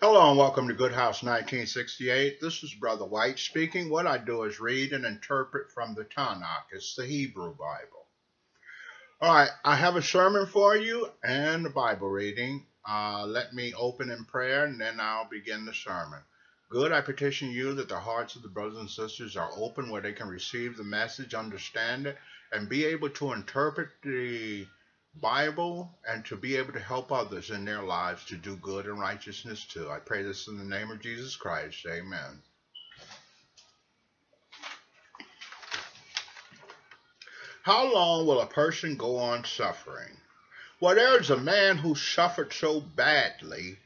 Hello and welcome to Good House 1968. This is Brother White speaking. What I do is read and interpret from the Tanakh. It's the Hebrew Bible. All right, I have a sermon for you and a Bible reading. Uh, let me open in prayer and then I'll begin the sermon. Good, I petition you that the hearts of the brothers and sisters are open where they can receive the message, understand it, and be able to interpret the Bible and to be able to help others in their lives to do good and righteousness too. I pray this in the name of Jesus Christ. Amen. How long will a person go on suffering? Well, there's a man who suffered so badly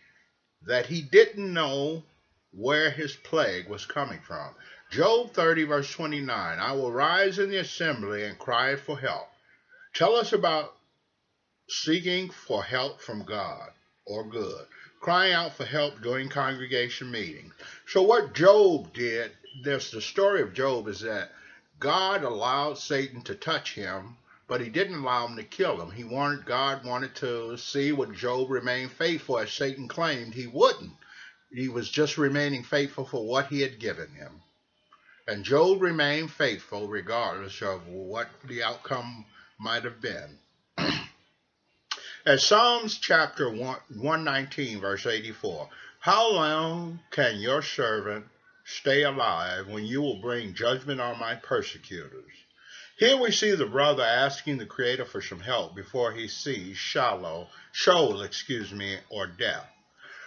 that he didn't know where his plague was coming from. Job 30, verse 29 I will rise in the assembly and cry for help. Tell us about seeking for help from God or good, crying out for help during congregation meetings. So, what Job did, this the story of Job is that God allowed Satan to touch him, but he didn't allow him to kill him. He wanted God wanted to see would Job remain faithful as Satan claimed he wouldn't. He was just remaining faithful for what he had given him. And Job remained faithful regardless of what the outcome might have been. As Psalms chapter 119, verse 84 How long can your servant stay alive when you will bring judgment on my persecutors? Here we see the brother asking the Creator for some help before he sees shallow, Sheol, excuse me, or death.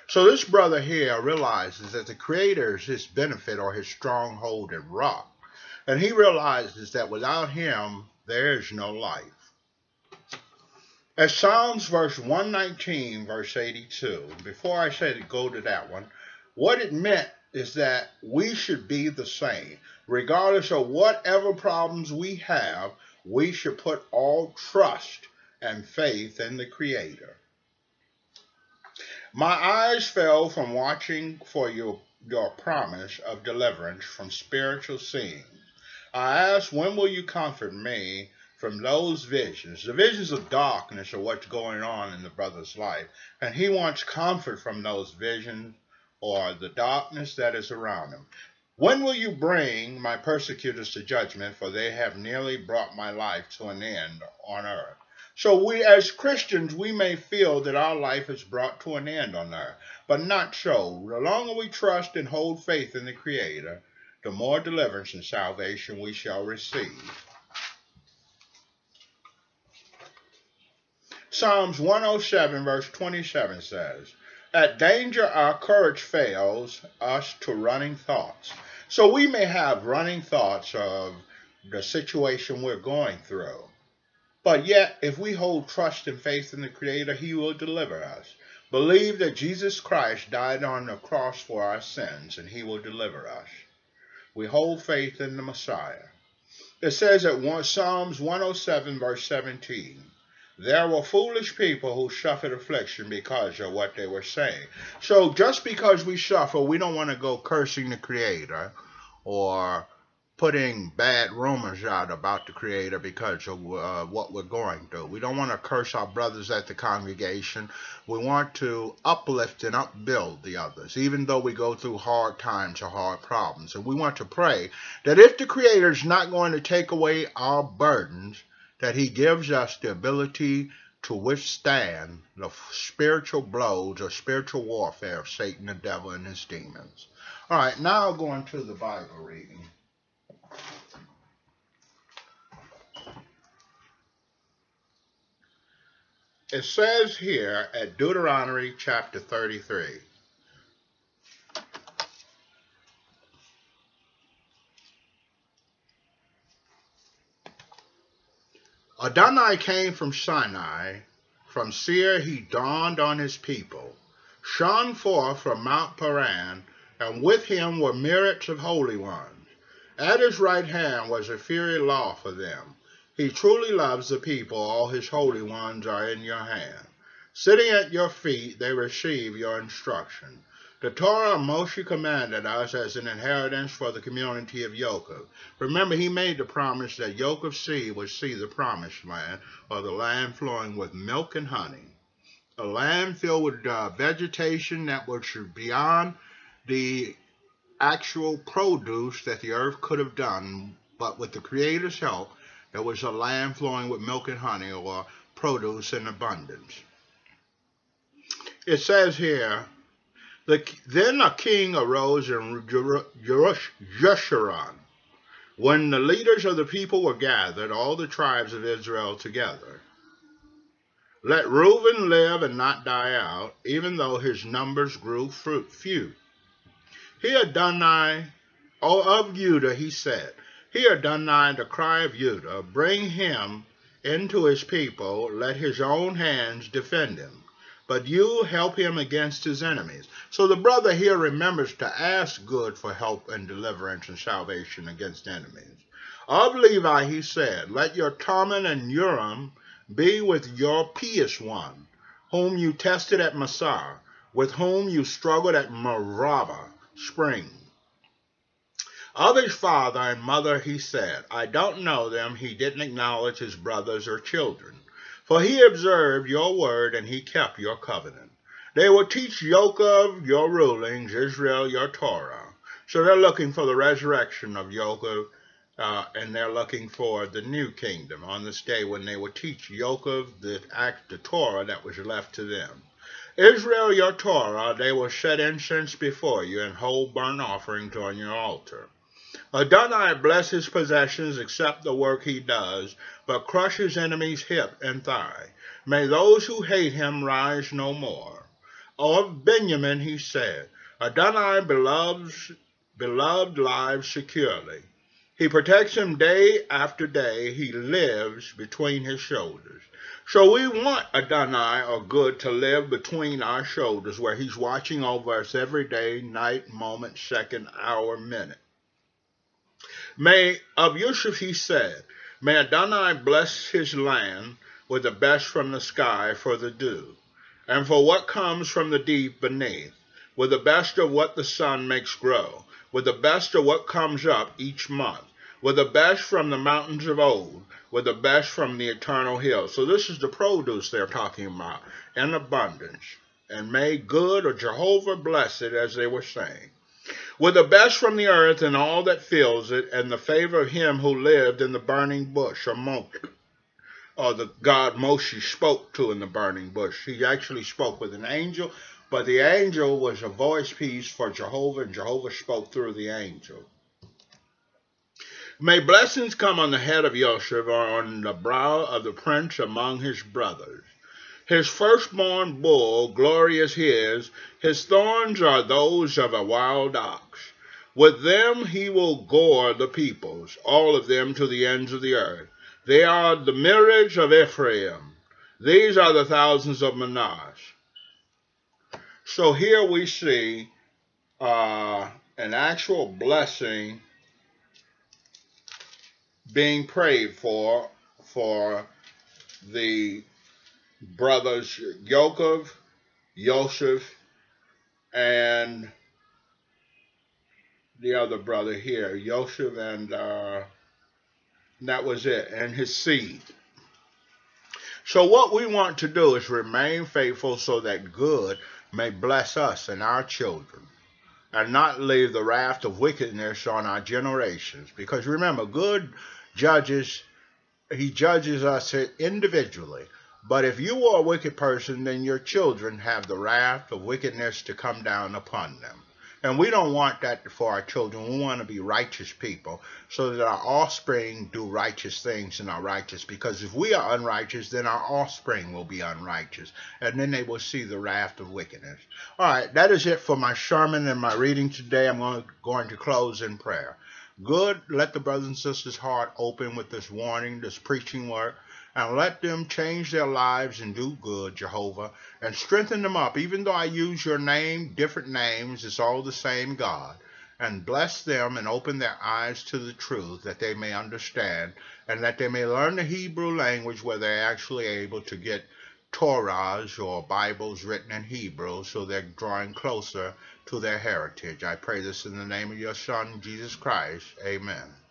So this brother here realizes that the Creator is his benefit or his stronghold and rock. And he realizes that without him, there is no life. As Psalms verse 119, verse 82, before I say to go to that one, what it meant is that we should be the same. Regardless of whatever problems we have, we should put all trust and faith in the Creator. My eyes fell from watching for your, your promise of deliverance from spiritual seeing. I asked, When will you comfort me from those visions. The visions of darkness are what's going on in the brother's life. And he wants comfort from those visions or the darkness that is around him. When will you bring my persecutors to judgment? For they have nearly brought my life to an end on earth. So we, as Christians, we may feel that our life is brought to an end on earth, but not so. The longer we trust and hold faith in the Creator, the more deliverance and salvation we shall receive. Psalms 107, verse 27 says, At danger our courage fails us to running thoughts. So we may have running thoughts of the situation we're going through. But yet, if we hold trust and faith in the Creator, He will deliver us. Believe that Jesus Christ died on the cross for our sins, and He will deliver us. We hold faith in the Messiah. It says at Psalms 107, verse 17, there were foolish people who suffered affliction because of what they were saying. So just because we suffer, we don't want to go cursing the Creator or putting bad rumors out about the Creator because of uh, what we're going through. We don't want to curse our brothers at the congregation. We want to uplift and upbuild the others, even though we go through hard times or hard problems. And we want to pray that if the Creator is not going to take away our burdens, that he gives us the ability to withstand the spiritual blows or spiritual warfare of Satan, the devil, and his demons. All right, now going to the Bible reading. It says here at Deuteronomy chapter 33 Adonai came from Sinai. From Seir he dawned on his people, shone forth from Mount Paran, and with him were myriads of holy ones. At his right hand was a fiery law for them. He truly loves the people, all his holy ones are in your hand. Sitting at your feet, they receive your instruction. The Torah Moshe commanded us as an inheritance for the community of Yaakov. Remember, he made the promise that Yaakov's seed would see the promised land, or the land flowing with milk and honey. a land filled with uh, vegetation that was beyond the actual produce that the earth could have done, but with the Creator's help, there was a land flowing with milk and honey or produce in abundance. It says here, the, then a king arose in Jeshurun. When the leaders of the people were gathered, all the tribes of Israel together. Let Reuben live and not die out, even though his numbers grew few. Hear Adonai, O of Judah, he said. Hear Adonai, the cry of Judah. Bring him into his people. Let his own hands defend him. But you help him against his enemies. So the brother here remembers to ask good for help and deliverance and salvation against enemies. Of Levi he said, Let your Thummim and Urim be with your pious one, whom you tested at Massah, with whom you struggled at Meribah spring. Of his father and mother he said, I don't know them. He didn't acknowledge his brothers or children. For he observed your word and he kept your covenant. They will teach Yaakov your rulings, Israel your Torah. So they're looking for the resurrection of Yaakov uh, and they're looking for the new kingdom on this day when they will teach Yaakov the act, the Torah that was left to them. Israel, your Torah, they will set incense before you and hold burnt offerings on your altar. Adonai bless his possessions, accept the work he does, but crush his enemies' hip and thigh. May those who hate him rise no more. Of Benjamin he said, Adonai beloves, beloved lives securely. He protects him day after day. He lives between his shoulders. So we want Adonai or good to live between our shoulders where he's watching over us every day, night, moment, second, hour, minute. May of Yusuf he said, May Adonai bless his land with the best from the sky for the dew, and for what comes from the deep beneath, with the best of what the sun makes grow, with the best of what comes up each month, with the best from the mountains of old, with the best from the eternal hills. So this is the produce they're talking about in abundance. And may good or Jehovah bless it, as they were saying. With the best from the earth and all that fills it, and the favor of him who lived in the burning bush, or Moshe, or the God Moshe spoke to in the burning bush. He actually spoke with an angel, but the angel was a voice piece for Jehovah, and Jehovah spoke through the angel. May blessings come on the head of Yosef or on the brow of the prince among his brothers. His firstborn bull, glory is his, his thorns are those of a wild ox. With them he will gore the peoples, all of them to the ends of the earth. They are the myriads of Ephraim. These are the thousands of Manasseh. So here we see uh, an actual blessing being prayed for for the brothers Yaakov, Yosef, and the other brother here, Yosef, and uh, that was it, and his seed. So what we want to do is remain faithful so that good may bless us and our children and not leave the raft of wickedness on our generations. Because remember, good judges, he judges us individually. But if you are a wicked person, then your children have the wrath of wickedness to come down upon them. And we don't want that for our children. We want to be righteous people so that our offspring do righteous things and are righteous. Because if we are unrighteous, then our offspring will be unrighteous. And then they will see the wrath of wickedness. All right, that is it for my sermon and my reading today. I'm going to, close in prayer. Good, let the brothers and sisters' heart open with this warning, this preaching work and let them change their lives and do good, Jehovah, and strengthen them up. Even though I use your name, different names, it's all the same God. And bless them and open their eyes to the truth that they may understand and that they may learn the Hebrew language where they're actually able to get Torahs or Bibles written in Hebrew so they're drawing closer to their heritage. I pray this in the name of your Son, Jesus Christ. Amen.